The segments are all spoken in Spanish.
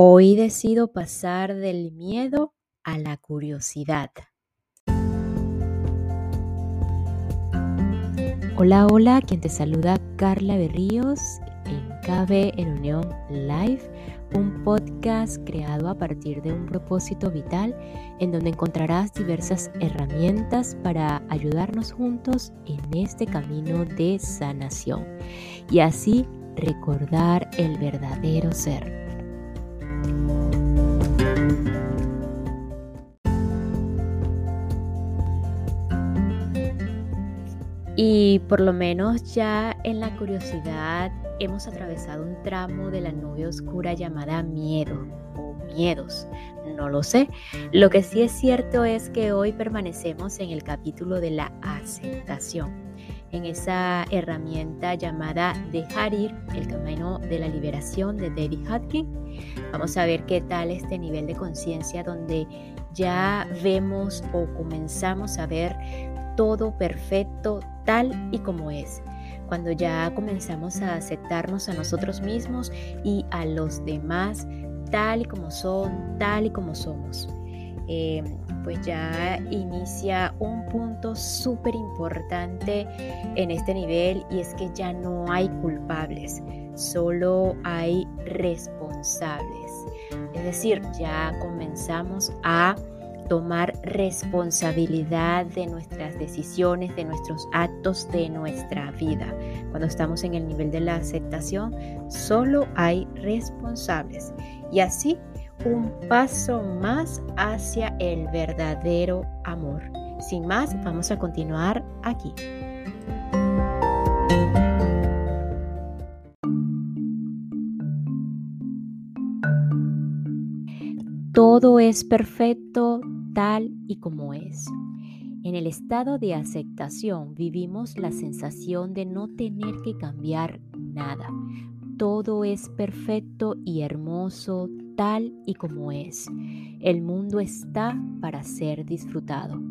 Hoy decido pasar del miedo a la curiosidad. Hola, hola, quien te saluda Carla Berríos en KB en Unión Live, un podcast creado a partir de un propósito vital en donde encontrarás diversas herramientas para ayudarnos juntos en este camino de sanación y así recordar el verdadero ser. Y por lo menos ya en la curiosidad hemos atravesado un tramo de la nube oscura llamada miedo o miedos. No lo sé. Lo que sí es cierto es que hoy permanecemos en el capítulo de la aceptación, en esa herramienta llamada dejar ir, el camino de la liberación de David Hodgkin. Vamos a ver qué tal este nivel de conciencia donde ya vemos o comenzamos a ver todo perfecto tal y como es. Cuando ya comenzamos a aceptarnos a nosotros mismos y a los demás tal y como son, tal y como somos. Em, pues ya inicia un punto súper importante en este nivel y es que ya no hay culpables, solo hay responsables. Es decir, ya comenzamos a tomar responsabilidad de nuestras decisiones, de nuestros actos, de nuestra vida. Cuando estamos en el nivel de la aceptación, solo hay responsables. Y así un paso más hacia el verdadero amor. Sin más, vamos a continuar aquí. Todo es perfecto tal y como es. En el estado de aceptación vivimos la sensación de no tener que cambiar nada. Todo es perfecto y hermoso tal y como es. El mundo está para ser disfrutado.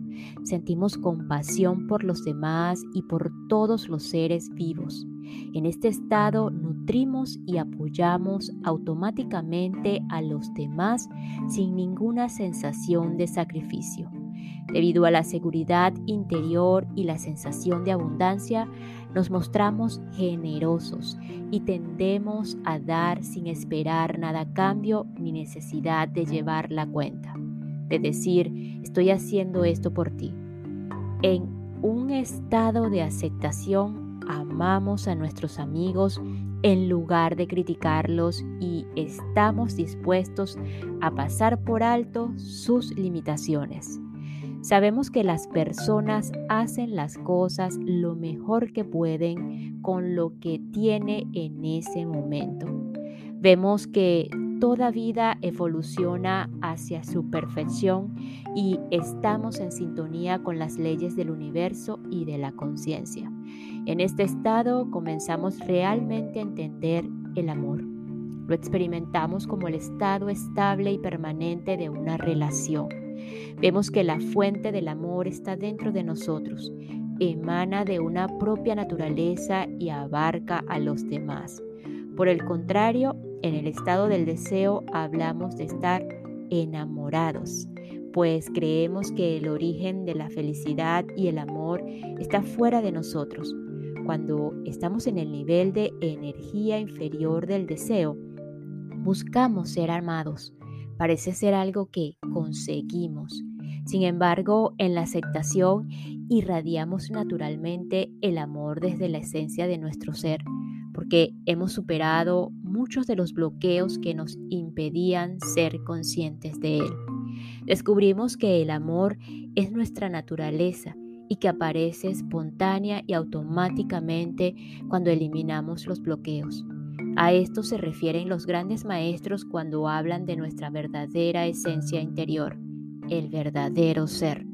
Sentimos compasión por los demás y por todos los seres vivos. En este estado nutrimos y apoyamos automáticamente a los demás sin ninguna sensación de sacrificio. Debido a la seguridad interior y la sensación de abundancia, nos mostramos generosos y tendemos a dar sin esperar nada a cambio ni necesidad de llevar la cuenta, de decir, estoy haciendo esto por ti. En un estado de aceptación amamos a nuestros amigos en lugar de criticarlos y estamos dispuestos a pasar por alto sus limitaciones. Sabemos que las personas hacen las cosas lo mejor que pueden con lo que tiene en ese momento. Vemos que toda vida evoluciona hacia su perfección y estamos en sintonía con las leyes del universo y de la conciencia. En este estado comenzamos realmente a entender el amor. Lo experimentamos como el estado estable y permanente de una relación. Vemos que la fuente del amor está dentro de nosotros, emana de una propia naturaleza y abarca a los demás. Por el contrario, en el estado del deseo hablamos de estar enamorados, pues creemos que el origen de la felicidad y el amor está fuera de nosotros cuando estamos en el nivel de energía inferior del deseo, buscamos ser amados. Parece ser algo que conseguimos. Sin embargo, en la aceptación irradiamos naturalmente el amor desde la esencia de nuestro ser, porque hemos superado muchos de los bloqueos que nos impedían ser conscientes de él. Descubrimos que el amor es nuestra naturaleza y que aparece espontánea y automáticamente cuando eliminamos los bloqueos. A esto se refieren los grandes maestros cuando hablan de nuestra verdadera esencia interior, el verdadero ser.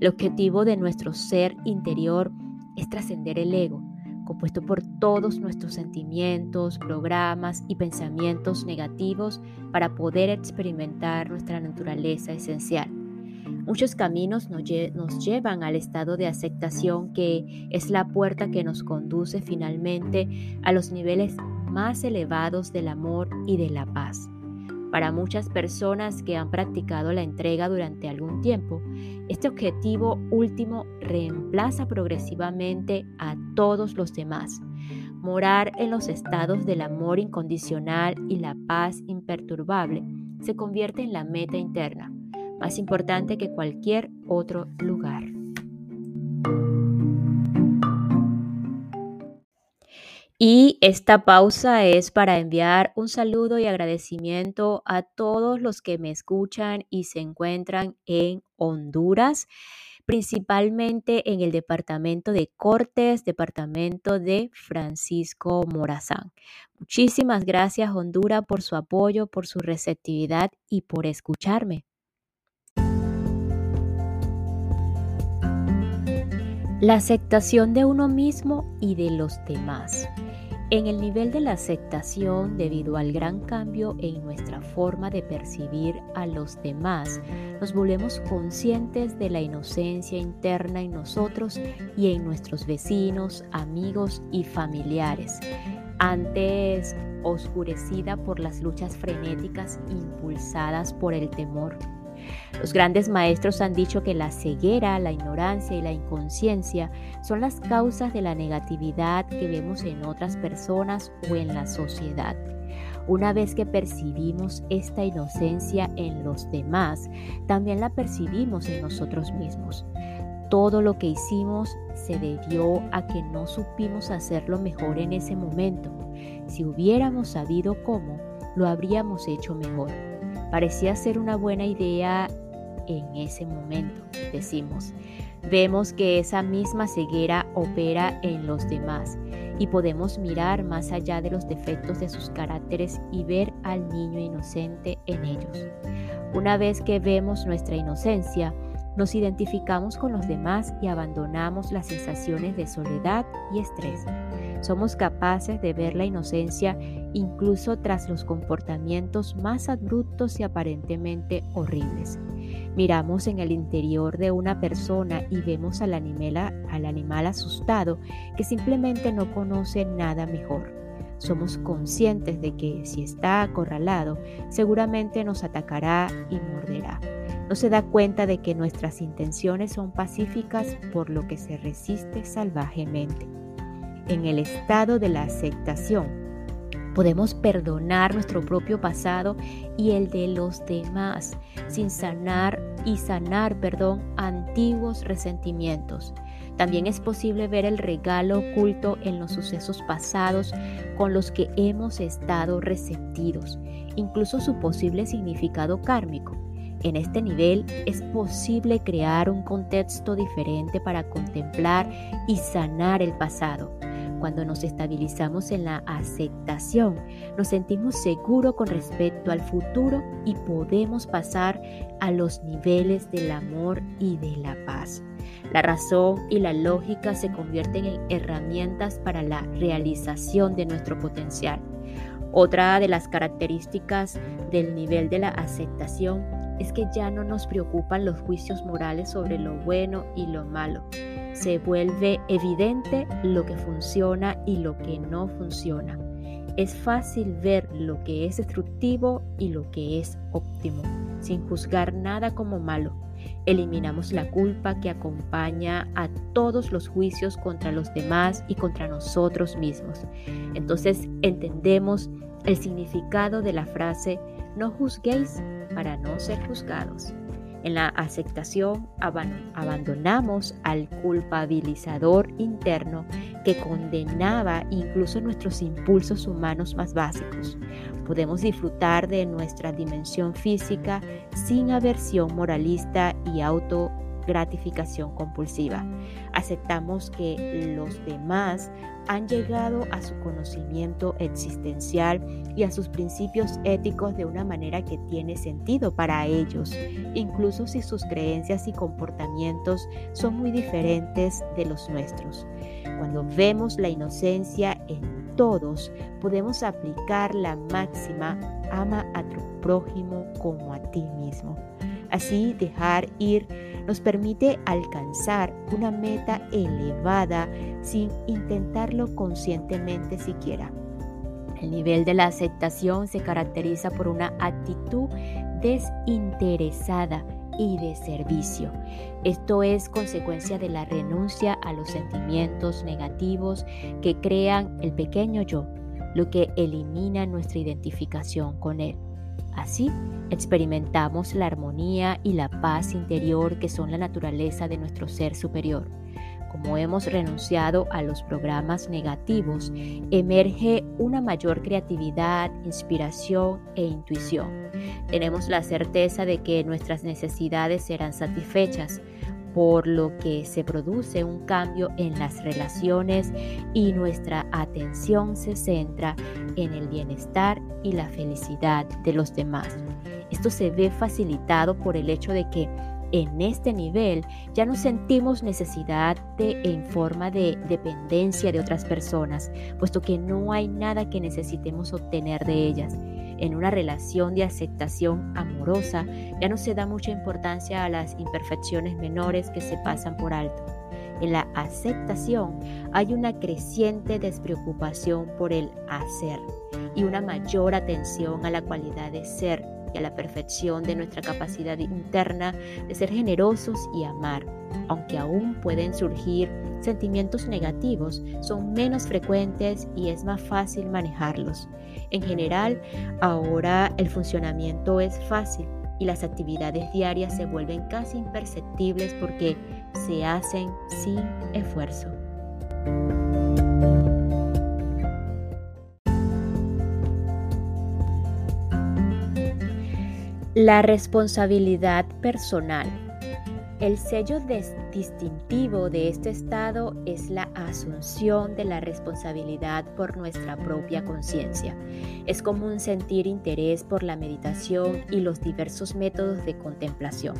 El objetivo de nuestro ser interior es trascender el ego, compuesto por todos nuestros sentimientos, programas y pensamientos negativos para poder experimentar nuestra naturaleza esencial. Muchos caminos nos, llevan al estado de aceptación que es la puerta que nos conduce finalmente a los niveles más elevados del amor y de la paz. Para muchas personas que han practicado la entrega durante algún tiempo, este objetivo último reemplaza progresivamente a todos los demás. Morar en los estados del amor incondicional y la paz imperturbable se convierte en la meta interna, más importante que cualquier otro lugar. Y esta pausa es para enviar un saludo y agradecimiento a todos los que me escuchan y se encuentran en Honduras, principalmente en el departamento de Cortes, departamento de Francisco Morazán. Muchísimas gracias Honduras por su apoyo, por su receptividad y por escucharme. La aceptación de uno mismo y de los demás. En el nivel de la aceptación, debido al gran cambio en nuestra forma de percibir a los demás, nos volvemos conscientes de la inocencia interna en nosotros y en nuestros vecinos, amigos y familiares, antes oscurecida por las luchas frenéticas impulsadas por el temor los grandes maestros han dicho que la ceguera, la ignorancia y la inconsciencia son las causas de la negatividad que vemos en otras personas o en la sociedad. Una vez que percibimos esta inocencia en los demás, también la percibimos en nosotros mismos. Todo lo que hicimos se debió a que no supimos hacerlo mejor en ese momento. Si hubiéramos sabido cómo, lo habríamos hecho mejor. Parecía ser una buena idea en ese momento, decimos. Vemos que esa misma ceguera opera en los demás y podemos mirar más allá de los defectos de sus caracteres y ver al niño inocente en ellos. Una vez que vemos nuestra inocencia, nos identificamos con los demás y abandonamos las sensaciones de soledad y estrés. Somos capaces de ver la inocencia incluso tras los comportamientos más abruptos y aparentemente horribles. Miramos en el interior de una persona y vemos al animal, al animal asustado que simplemente no conoce nada mejor. Somos conscientes de que si está acorralado, seguramente nos atacará y morderá. No se da cuenta de que nuestras intenciones son pacíficas por lo que se resiste salvajemente en el estado de la aceptación. Podemos perdonar nuestro propio pasado y el de los demás sin sanar y sanar, perdón, antiguos resentimientos. También es posible ver el regalo oculto en los sucesos pasados con los que hemos estado resentidos, incluso su posible significado kármico. En este nivel es posible crear un contexto diferente para contemplar y sanar el pasado cuando nos estabilizamos en la aceptación, nos sentimos seguros con respecto al futuro y podemos pasar a los niveles del amor y de la paz. La razón y la lógica se convierten en herramientas para la realización de nuestro potencial. Otra de las características del nivel de la aceptación es que ya no nos preocupan los juicios morales sobre lo bueno y lo malo se vuelve evidente lo que funciona y lo que no funciona. Es fácil ver lo que es destructivo y lo que es óptimo, sin juzgar nada como malo. Eliminamos la culpa que acompaña a todos los juicios contra los demás y contra nosotros mismos. Entonces entendemos el significado de la frase no juzguéis para no ser juzgados. En la aceptación abandonamos al culpabilizador interno que condenaba incluso nuestros impulsos humanos más básicos. Podemos disfrutar de nuestra dimensión física sin aversión moralista y auto gratificación compulsiva. Aceptamos que los demás han llegado a su conocimiento existencial y a sus principios éticos de una manera que tiene sentido para ellos, incluso si sus creencias y comportamientos son muy diferentes de los nuestros. Cuando vemos la inocencia en todos, podemos aplicar la máxima ama a tu prójimo como a ti mismo. Así dejar ir nos permite alcanzar una meta elevada sin intentarlo conscientemente siquiera. El nivel de la aceptación se caracteriza por una actitud desinteresada y de servicio. Esto es consecuencia de la renuncia a los sentimientos negativos que crean el pequeño yo, lo que elimina nuestra identificación con él. Así experimentamos la armonía y la paz interior que son la naturaleza de nuestro ser superior. Como hemos renunciado a los programas negativos, emerge una mayor creatividad, inspiración e intuición. Tenemos la certeza de que nuestras necesidades serán satisfechas, por lo que se produce un cambio en las relaciones y nuestra atención se centra en el bienestar y la felicidad de los demás. Esto se ve facilitado por el hecho de que en este nivel ya no sentimos necesidad de en forma de dependencia de otras personas, puesto que no hay nada que necesitemos obtener de ellas. En una relación de aceptación amorosa ya no se da mucha importancia a las imperfecciones menores que se pasan por alto. En la aceptación hay una creciente despreocupación por el hacer y una mayor atención a la cualidad de ser a la perfección de nuestra capacidad interna de ser generosos y amar. Aunque aún pueden surgir sentimientos negativos, son menos frecuentes y es más fácil manejarlos. En general, ahora el funcionamiento es fácil y las actividades diarias se vuelven casi imperceptibles porque se hacen sin esfuerzo. La responsabilidad personal. El sello distintivo de este estado es la asunción de la responsabilidad por nuestra propia conciencia. Es común sentir interés por la meditación y los diversos métodos de contemplación.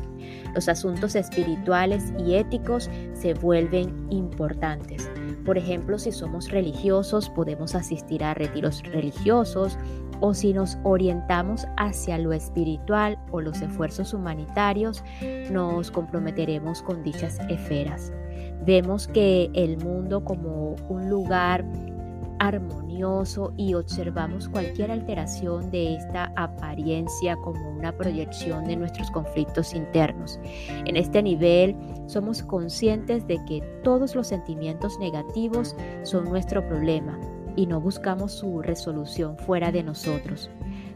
Los asuntos espirituales y éticos se vuelven importantes. Por ejemplo, si somos religiosos, podemos asistir a retiros religiosos, o si nos orientamos hacia lo espiritual o los esfuerzos humanitarios, nos comprometeremos con dichas esferas. Vemos que el mundo como un lugar armonioso y observamos cualquier alteración de esta apariencia como una proyección de nuestros conflictos internos. En este nivel somos conscientes de que todos los sentimientos negativos son nuestro problema y no buscamos su resolución fuera de nosotros.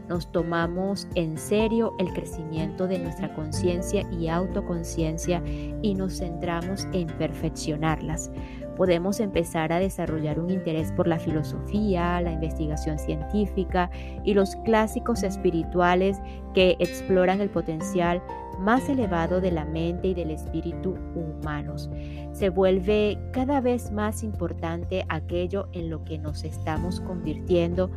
Nos tomamos en serio el crecimiento de nuestra conciencia y autoconciencia y nos centramos en perfeccionarlas. Podemos empezar a desarrollar un interés por la filosofía, la investigación científica y los clásicos espirituales que exploran el potencial más elevado de la mente y del espíritu humanos. Se vuelve cada vez más importante aquello en lo que nos estamos convirtiendo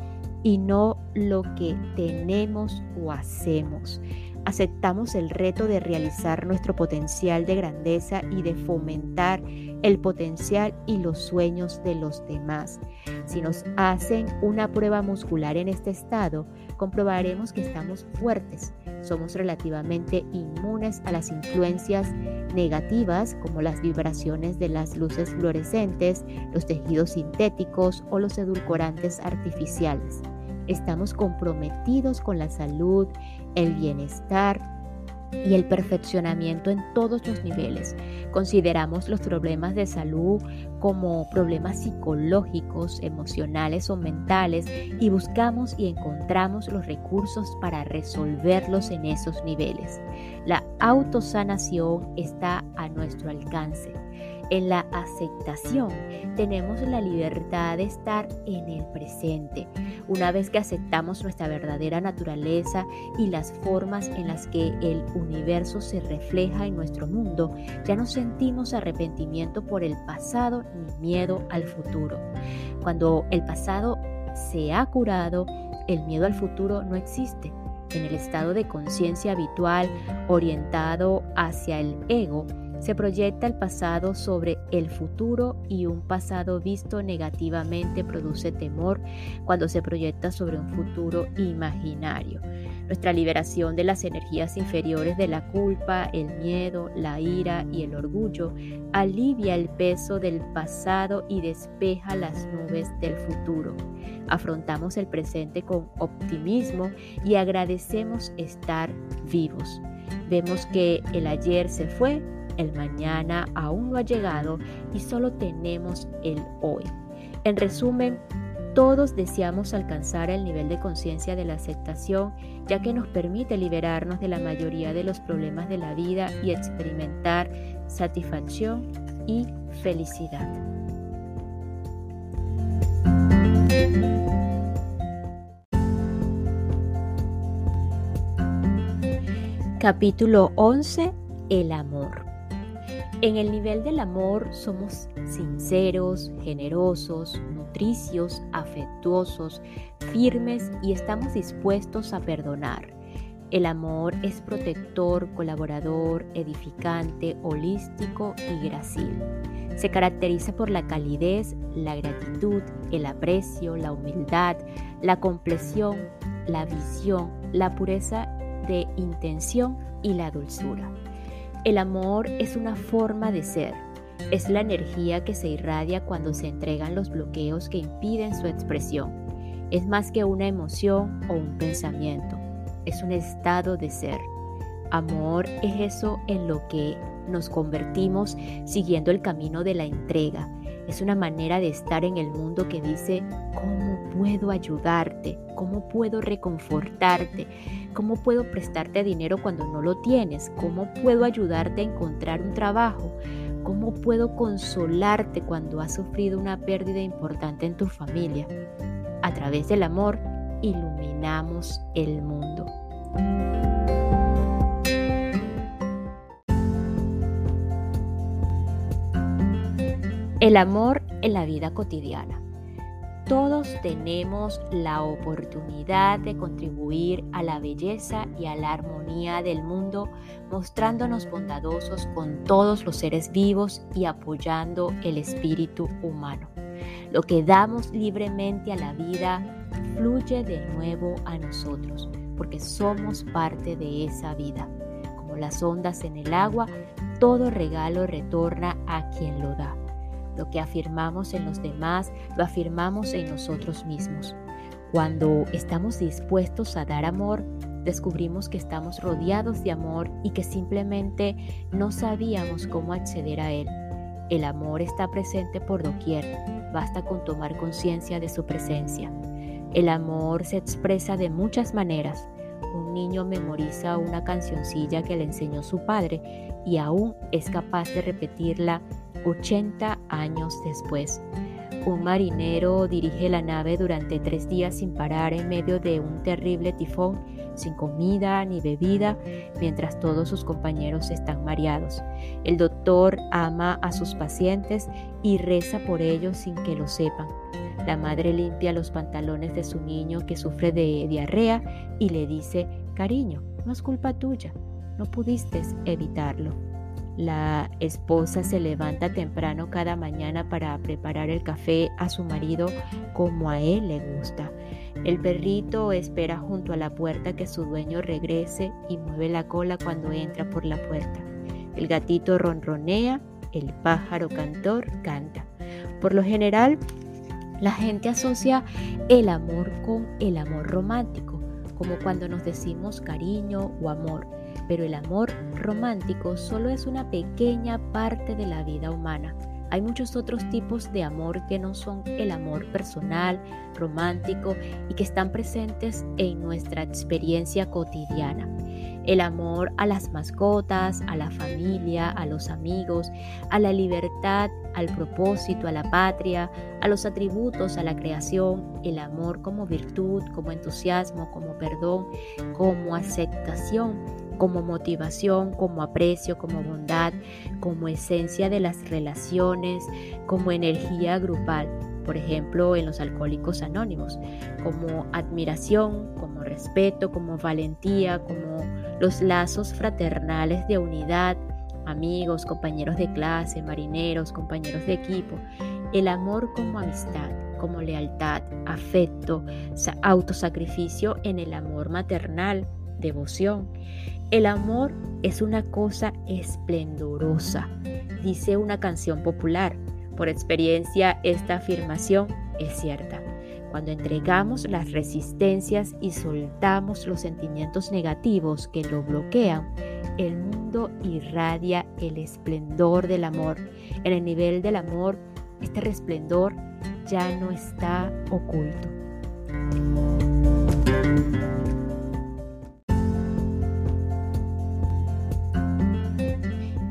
y no lo que tenemos o hacemos. Aceptamos el reto de realizar nuestro potencial de grandeza y de fomentar el potencial y los sueños de los demás. Si nos hacen una prueba muscular en este estado, comprobaremos que estamos fuertes, somos relativamente inmunes a las influencias negativas como las vibraciones de las luces fluorescentes, los tejidos sintéticos o los edulcorantes artificiales. Estamos comprometidos con la salud, el bienestar, y el perfeccionamiento en todos los niveles. Consideramos los problemas de salud como problemas psicológicos, emocionales o mentales y buscamos y encontramos los recursos para resolverlos en esos niveles. La autosanación está a nuestro alcance. En la aceptación tenemos la libertad de estar en el presente. Una vez que aceptamos nuestra verdadera naturaleza y las formas en las que el universo se refleja en nuestro mundo, ya no sentimos arrepentimiento por el pasado ni miedo al futuro. Cuando el pasado se ha curado, el miedo al futuro no existe. En el estado de conciencia habitual orientado hacia el ego, se proyecta el pasado sobre el futuro y un pasado visto negativamente produce temor cuando se proyecta sobre un futuro imaginario. nuestra liberación de las energías inferiores de la culpa, el miedo, la ira y el orgullo alivia el peso del pasado y despeja las nubes del futuro. Afrontamos el presente con optimismo y agradecemos estar vivos. Vemos que el ayer se fue, el mañana aún no ha llegado y solo tenemos el hoy. En resumen, todos deseamos alcanzar el nivel de conciencia de la aceptación, ya que nos permite liberarnos de la mayoría de los problemas de la vida y experimentar satisfacción y felicidad. Capítulo 11. El amor. En el nivel del amor somos sinceros, generosos, nutricios, afectuosos, firmes y estamos dispuestos a perdonar. El amor es protector, colaborador, edificante, holístico y gracil. Se caracteriza por la calidez, la gratitud, el aprecio, la humildad, la compleción, la visión, la pureza de intención y la dulzura. El amor es una forma de ser, es la energía que se irradia cuando se entregan los bloqueos que impiden su expresión. Es más que una emoción o un pensamiento, es un estado de ser. Amor es eso en lo que nos convertimos siguiendo el camino de la entrega. Es una manera de estar en el mundo que dice, ¿cómo puedo ayudarte? ¿Cómo puedo reconfortarte? ¿Cómo puedo prestarte dinero cuando no lo tienes? ¿Cómo puedo ayudarte a encontrar un trabajo? ¿Cómo puedo consolarte cuando has sufrido una pérdida importante en tu familia? A través del amor, iluminamos el mundo. El amor en la vida cotidiana. Todos tenemos la oportunidad de contribuir a la belleza y a la armonía del mundo, mostrándonos bondadosos con todos los seres vivos y apoyando el espíritu humano. Lo que damos libremente a la vida fluye de nuevo a nosotros, porque somos parte de esa vida. Como las ondas en el agua, todo regalo retorna a quien lo da. Lo que afirmamos en los demás, lo afirmamos en nosotros mismos. Cuando estamos dispuestos a dar amor, descubrimos que estamos rodeados de amor y que simplemente no sabíamos cómo acceder a él. El amor está presente por doquier, basta con tomar conciencia de su presencia. El amor se expresa de muchas maneras. Un niño memoriza una cancioncilla que le enseñó su padre y aún es capaz de repetirla 80 años después. Un marinero dirige la nave durante tres días sin parar en medio de un terrible tifón, sin comida ni bebida, mientras todos sus compañeros están mareados. El doctor ama a sus pacientes y reza por ellos sin que lo sepan. La madre limpia los pantalones de su niño que sufre de diarrea y le dice, cariño, no es culpa tuya, no pudiste evitarlo. La esposa se levanta temprano cada mañana para preparar el café a su marido como a él le gusta. El perrito espera junto a la puerta que su dueño regrese y mueve la cola cuando entra por la puerta. El gatito ronronea, el pájaro cantor canta. Por lo general, la gente asocia el amor con el amor romántico, como cuando nos decimos cariño o amor pero el amor romántico solo es una pequeña parte de la vida humana. Hay muchos otros tipos de amor que no son el amor personal, romántico y que están presentes en nuestra experiencia cotidiana. El amor a las mascotas, a la familia, a los amigos, a la libertad, al propósito, a la patria, a los atributos, a la creación, el amor como virtud, como entusiasmo, como perdón, como aceptación como motivación, como aprecio, como bondad, como esencia de las relaciones, como energía grupal, por ejemplo en los alcohólicos anónimos, como admiración, como respeto, como valentía, como los lazos fraternales de unidad, amigos, compañeros de clase, marineros, compañeros de equipo, el amor como amistad, como lealtad, afecto, autosacrificio en el amor maternal, devoción. El amor es una cosa esplendorosa, dice una canción popular. Por experiencia, esta afirmación es cierta. Cuando entregamos las resistencias y soltamos los sentimientos negativos que lo bloquean, el mundo irradia el esplendor del amor. En el nivel del amor, este resplendor ya no está oculto.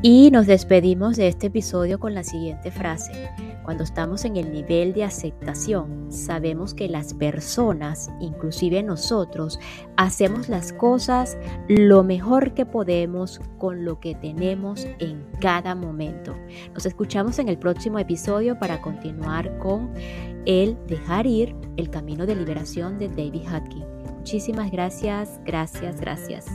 Y nos despedimos de este episodio con la siguiente frase. Cuando estamos en el nivel de aceptación, sabemos que las personas, inclusive nosotros, hacemos las cosas lo mejor que podemos con lo que tenemos en cada momento. Nos escuchamos en el próximo episodio para continuar con el dejar ir, el camino de liberación de David Hutkin. Muchísimas gracias, gracias, gracias.